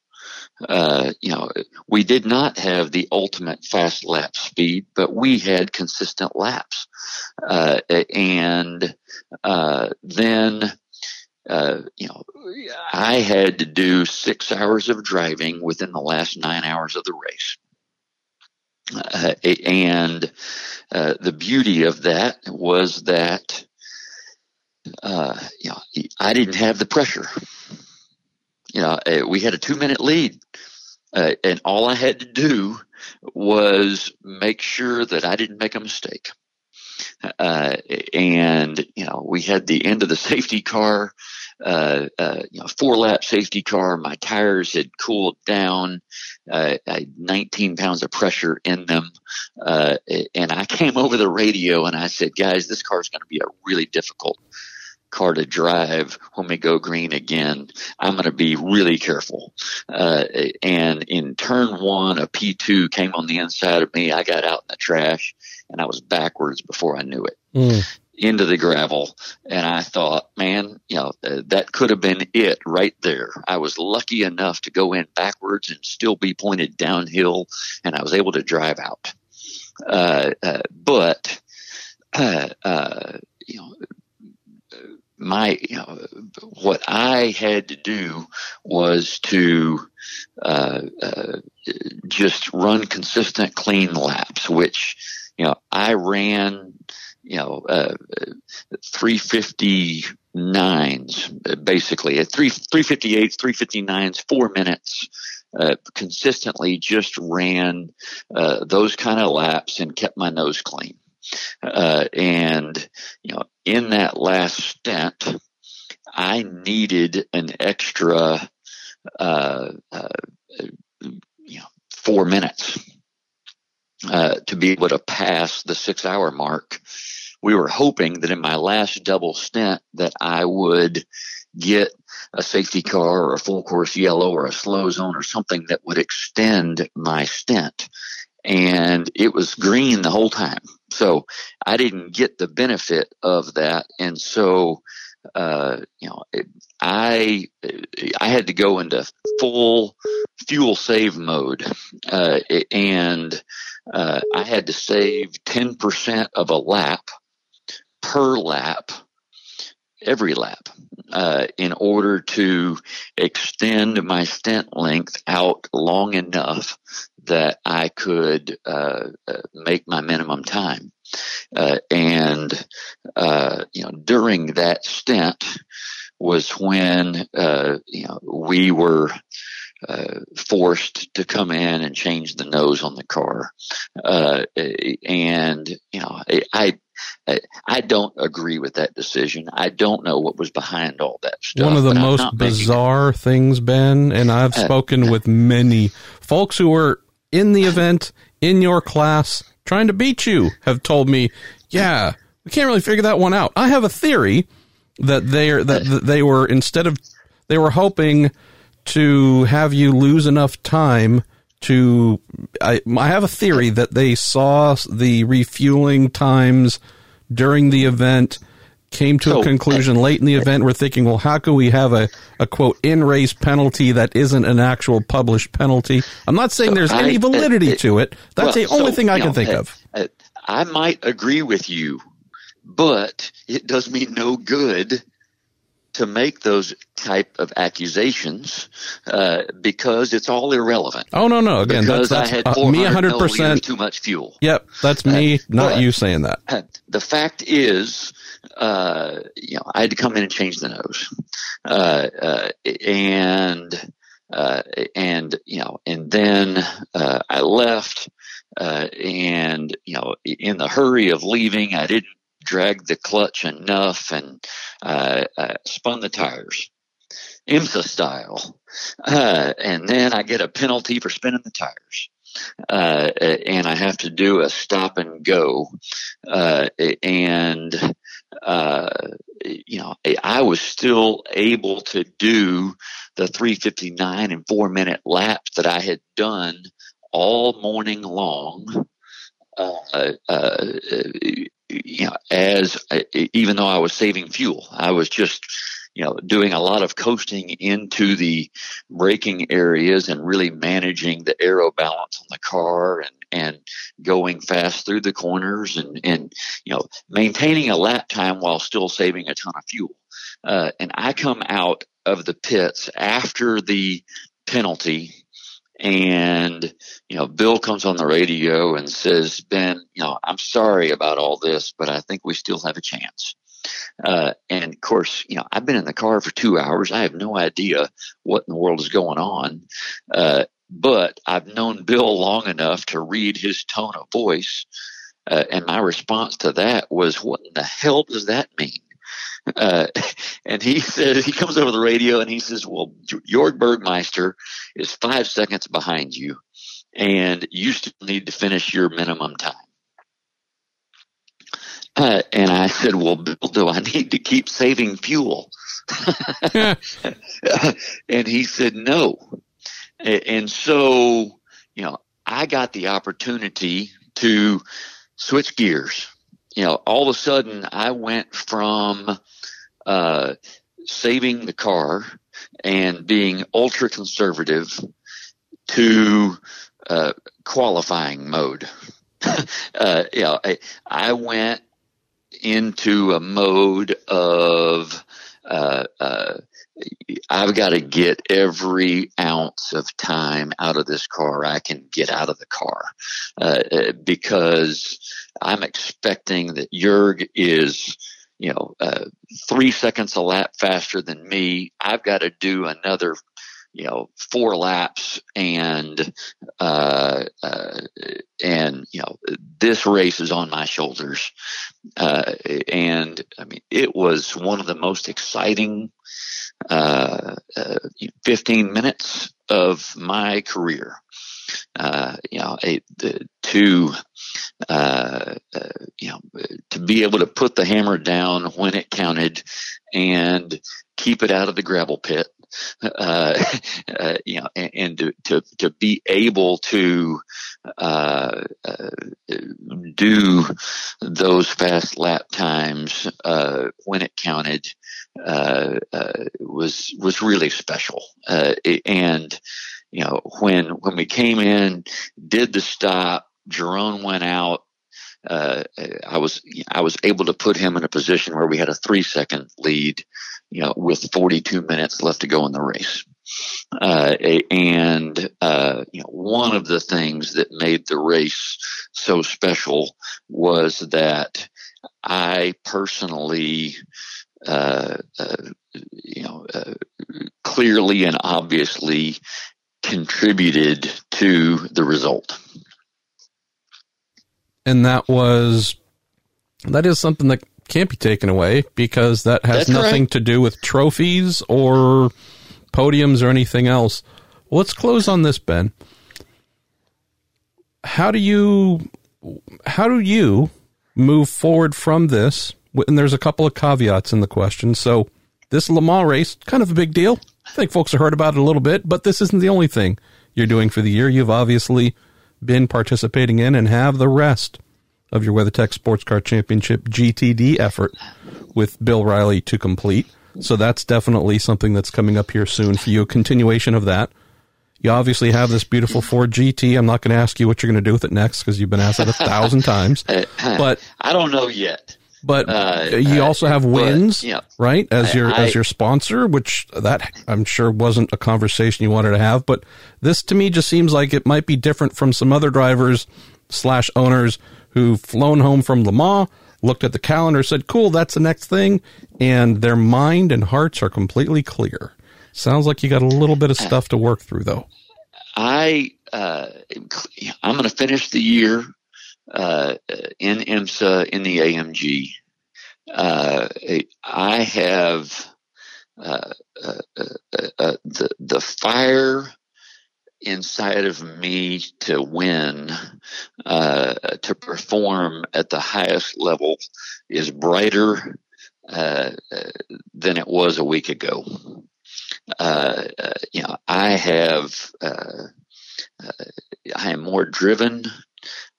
Uh, you know, we did not have the ultimate fast lap speed, but we had consistent laps. Uh, and uh, then, uh, you know, I had to do six hours of driving within the last nine hours of the race. Uh, and uh, the beauty of that was that, you know, I didn't have the pressure you know, uh, we had a two minute lead. Uh, and all I had to do was make sure that I didn't make a mistake. Uh, and, you know, we had the end of the safety car, uh, you know, four lap safety car. My tires had cooled down. I had 19 pounds of pressure in them. and I came over the radio and I said, guys, this car is going to be a really difficult car to drive when we go green again. I'm going to be really careful. Uh, and in turn one, a P2 came on the inside of me. I got out in the trash and I was backwards before I knew it. Mm. Into the gravel, and I thought, man, you know, uh, that could have been it right there. I was lucky enough to go in backwards and still be pointed downhill, and I was able to drive out. Uh, uh but uh, uh, you know, my you know what I had to do was to uh, uh, just run consistent clean laps, which you know I ran you know uh, 359s basically. At 3 358s 359s 4 minutes uh, consistently just ran uh, those kind of laps and kept my nose clean uh, and, you know, in that last stint, I needed an extra, uh, uh, you know, four minutes uh, to be able to pass the six hour mark. We were hoping that in my last double stint that I would get a safety car or a full course yellow or a slow zone or something that would extend my stint. And it was green the whole time. So I didn't get the benefit of that. And so, uh, you know, I, I had to go into full fuel save mode. Uh, and, uh, I had to save 10% of a lap per lap every lap uh, in order to extend my stint length out long enough that I could uh, uh, make my minimum time. Uh, and uh, you know, during that stint was when uh, you know we were uh, forced to come in and change the nose on the car. Uh, and, you know, I, I, I don't agree with that decision. I don't know what was behind all that stuff.
One of the most bizarre things, Ben, and I've uh, spoken uh, with many folks who were in the uh, event, in your class, trying to beat you, have told me, yeah, we can't really figure that one out. I have a theory that they are, that uh, they were, instead of, they were hoping to have you lose enough time to. I, I have a theory that they saw the refueling times during the event, came to so, a conclusion late in the event. We're thinking, well, how can we have a, a quote in race penalty that isn't an actual published penalty? I'm not saying so there's I, any validity uh, to it. That's well, the only so, thing I can know, think uh, of. Uh,
I might agree with you, but it does me no good to make those type of accusations uh, because it's all irrelevant.
Oh no no again
because
that's,
that's, I had uh, me hundred percent too much fuel.
Yep, that's me, uh, not you saying that. Uh,
the fact is, uh, you know, I had to come in and change the nose, uh, and and you know, and then I left. and you know, in the hurry of leaving, I didn't dragged the clutch enough and uh, uh, spun the tires, IMSA style. Uh, and then I get a penalty for spinning the tires. Uh, and I have to do a stop and go. Uh, and, uh, you know, I was still able to do the 359 and four minute laps that I had done all morning long. Uh, uh, you know, as even though I was saving fuel, I was just, you know, doing a lot of coasting into the braking areas and really managing the aero balance on the car and, and going fast through the corners and, and, you know, maintaining a lap time while still saving a ton of fuel. Uh, and I come out of the pits after the penalty and, you know, Bill comes on the radio and says, Ben, you know, I'm sorry about all this, but I think we still have a chance. Uh, and of course, you know, I've been in the car for two hours. I have no idea what in the world is going on. Uh, but I've known Bill long enough to read his tone of voice. Uh, and my response to that was, what in the hell does that mean? Uh, and he says, he comes over the radio and he says, "Well, Jorg Bergmeister is five seconds behind you, and you still need to finish your minimum time." Uh, and I said, "Well, Bill, do I need to keep saving fuel?" and he said, "No." And so, you know, I got the opportunity to switch gears. You know, all of a sudden, I went from uh, saving the car and being ultra conservative to uh, qualifying mode. uh, you know, I, I, went into a mode of uh, uh, I've got to get every ounce of time out of this car I can get out of the car uh, uh, because I'm expecting that Jorg is you know, uh, three seconds a lap faster than me. I've got to do another, you know, four laps and, uh, uh, and, you know, this race is on my shoulders. Uh, and I mean, it was one of the most exciting, uh, uh, 15 minutes of my career. Uh you know, a, the, to, uh, uh, you know, to be able to put the hammer down when it counted and keep it out of the gravel pit. Uh, uh, you know, and, and, to, to, to be able to, uh, uh, do those fast lap times, when it counted, was, was really special. and, you know, when, when we came in, did the stop, Jerome went out. Uh, I was I was able to put him in a position where we had a three second lead, you know, with 42 minutes left to go in the race. Uh, and uh, you know, one of the things that made the race so special was that I personally, uh, uh, you know, uh, clearly and obviously contributed to the result
and that was that is something that can't be taken away because that has That's nothing right. to do with trophies or podiums or anything else. Well, let's close on this, Ben. How do you how do you move forward from this? And there's a couple of caveats in the question. So this Le Mans race, kind of a big deal. I think folks have heard about it a little bit, but this isn't the only thing you're doing for the year. You've obviously been participating in and have the rest of your WeatherTech Sports Car Championship GTD effort with Bill Riley to complete. So that's definitely something that's coming up here soon for you. A continuation of that. You obviously have this beautiful Ford GT. I'm not going to ask you what you're going to do with it next because you've been asked that a thousand times. But
I don't know yet.
But uh, you also have Wynns, but, yeah. right? As your I, as your sponsor, which that I'm sure wasn't a conversation you wanted to have. But this to me just seems like it might be different from some other drivers slash owners who've flown home from Le Mans, looked at the calendar, said, "Cool, that's the next thing," and their mind and hearts are completely clear. Sounds like you got a little bit of stuff to work through, though.
I uh, I'm going to finish the year uh, in IMSA in the AMG. Uh, I have uh, uh, uh, the the fire inside of me to win, to perform at the highest level, is brighter than it was a week ago. you know, I have. I am more driven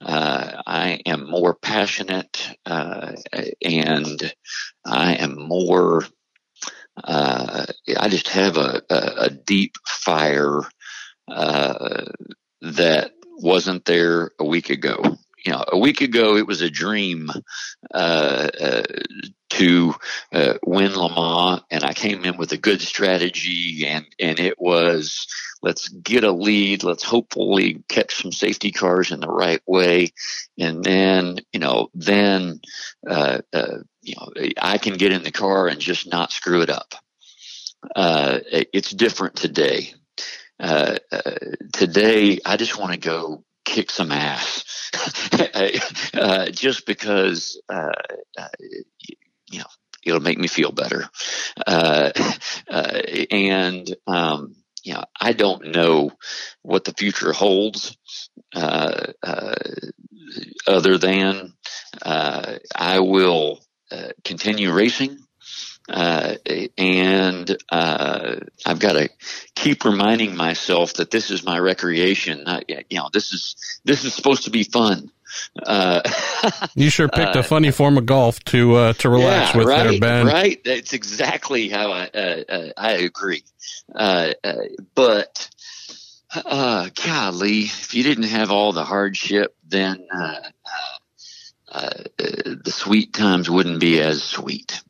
uh, I am more passionate uh, and I am more. Uh, I just have a, a, a deep fire uh, that wasn't there a week ago. You know, a week ago it was a dream uh, uh, to win Le Mans, and I came in with a good strategy, and and it was let's get a lead. Let's hopefully catch some safety cars in the right way. And then, you know, then, uh, uh, you know, I can get in the car and just not screw it up. Uh, it's different today. Uh, uh, today, I just want to go kick some ass. Uh, just because, you know, it'll make me feel better. and, um, you know, I don't know what the future holds, uh, uh, other than uh, I will uh, continue racing. Uh, and uh, I've got to keep reminding myself that this is my recreation. you know, this is this is supposed to be fun.
Uh, you sure picked uh, a funny form of golf to uh, to relax
yeah,
with
right,
there, Ben.
Right, that's exactly how I uh, uh, I agree. Uh, but golly, if you didn't have all the hardship, then the sweet times wouldn't be as sweet.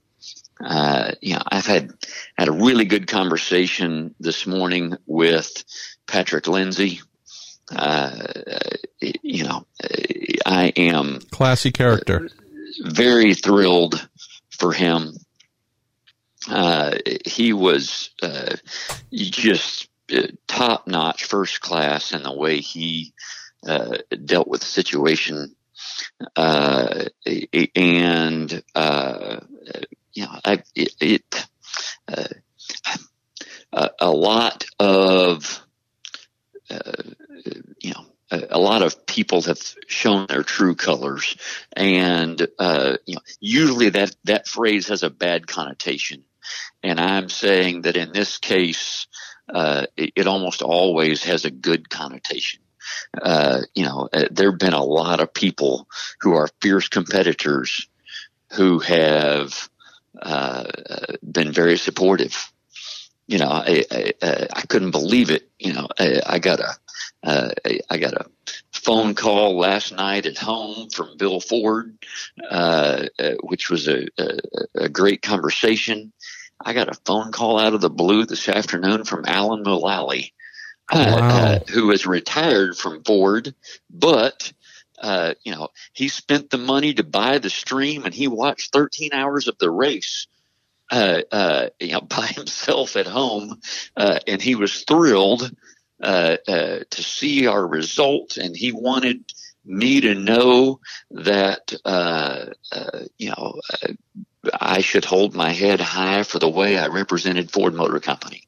Uh, you know, I've had had a really good conversation this morning with Patrick Lindsey, uh, you know, I am
classy character.
Very thrilled for him. Uh, he was uh, just uh, top notch, first class in the way he uh, dealt with the situation. Uh, and, you know, I, it, it a lot of uh, you know, a, a, lot of people have shown their true colors, and uh, you know, usually that that phrase has a bad connotation. And I'm saying that in this case, uh, it, it, almost always has a good connotation. Uh, you know, uh, there have been a lot of people who are fierce competitors who have uh, been very supportive you know, I, I, I couldn't believe it. You know, I, I got a, uh, I got a phone call last night at home from Bill Ford, uh, uh, which was a, a, a, great conversation. I got a phone call out of the blue this afternoon from Alan Mulally, uh, wow. Uh, who is retired from Ford, but uh, you know, he spent the money to buy the stream and he watched 13 hours of the race uh, uh, you know, by himself at home, uh, and he was thrilled uh, uh, to see our result, and he wanted me to know that uh, you know I should hold my head high for the way I represented Ford Motor Company,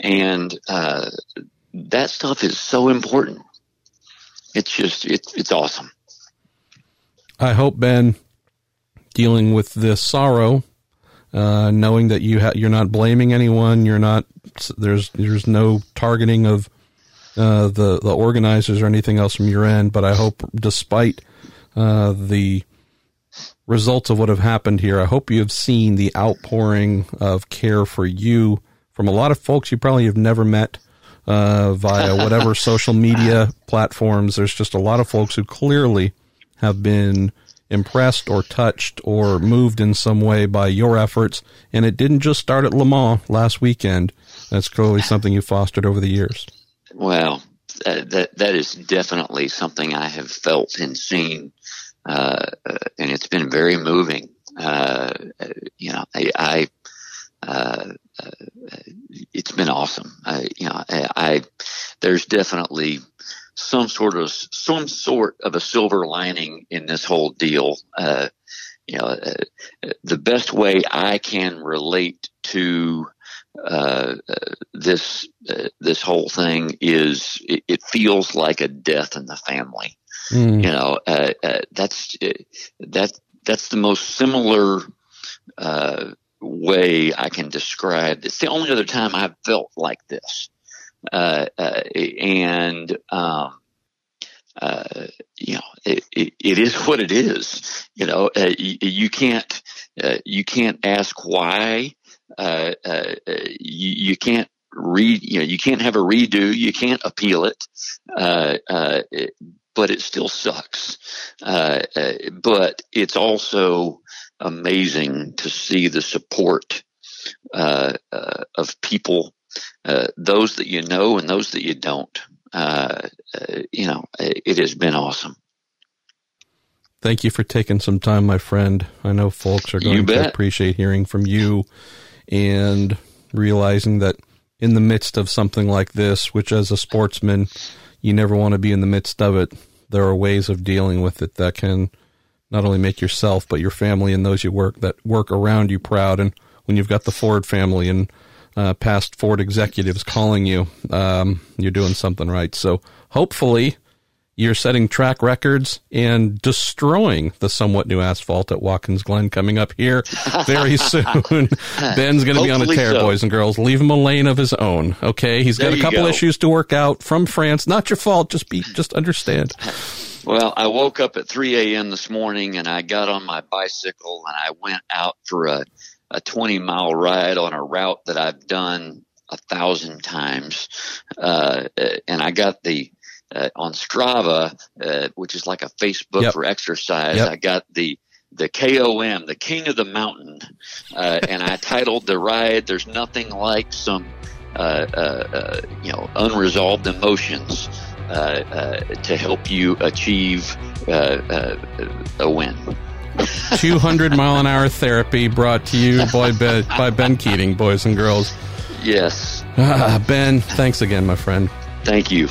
and uh that stuff is so important. It's just it's it's awesome.
I hope Ben dealing with this sorrow uh, knowing that you ha- you're not blaming anyone, you're not there's there's no targeting of uh, the the organizers or anything else from your end, but I hope, despite uh, the results of what have happened here, I hope you have seen the outpouring of care for you from a lot of folks you probably have never met uh, via whatever social media platforms. There's just a lot of folks who clearly have been impressed or touched or moved in some way by your efforts. And it didn't just start at Le Mans last weekend. That's clearly something you fostered over the years.
Well, that that is definitely something I have felt and seen, uh, uh and it's been very moving. Uh, you know, I, I uh, uh, it's been awesome. I, you know, I, I there's definitely some sort of some sort of a silver lining in this whole deal. Uh, you know, uh, the best way I can relate to uh, this uh, this whole thing is it, it, feels like a death in the family. Mm. You know, uh, uh, that's that that's the most similar way I can describe. It's the only other time I've felt like this. Uh, uh, and um, uh, you know, it, it, it is what it is. You know, uh, you, you, can't uh, you can't ask why. Uh, you, you, can't read. You know, you can't have a redo. You can't appeal it. it but it still sucks. Uh, but it's also amazing to see the support of people uh, those that you know and those that you don't. Uh, uh, you know, it has been awesome.
Thank you for taking some time, my friend. I know folks are going to appreciate hearing from you and realizing that in the midst of something like this, which as a sportsman, you never want to be in the midst of it, there are ways of dealing with it that can not only make yourself, but your family and those you work that work around you proud. And when you've got the Ford family and uh, past Ford executives calling you, um, you're doing something right. So hopefully you're setting track records and destroying the somewhat new asphalt at Watkins Glen coming up here very soon. Ben's going to be on a tear, so. boys and girls. Leave him a lane of his own. Okay, he's got a couple go. issues to work out from France. Not your fault. Just be, just understand.
Well, I woke up at 3 a.m. this morning and I got on my bicycle and I went out for a a 20 mile ride on a route that I've done a thousand times. Uh, and I got the, uh, on Strava, uh, which is like a Facebook yep. for exercise. Yep. I got the, the KOM, the King of the Mountain, uh, and I titled the ride. There's nothing like some, uh, uh, you know, unresolved emotions to help you achieve a win.
200 mile an hour therapy brought to you by Ben, by ben Keating, boys and girls.
Yes.
Ah, ben, thanks again, my friend.
Thank you.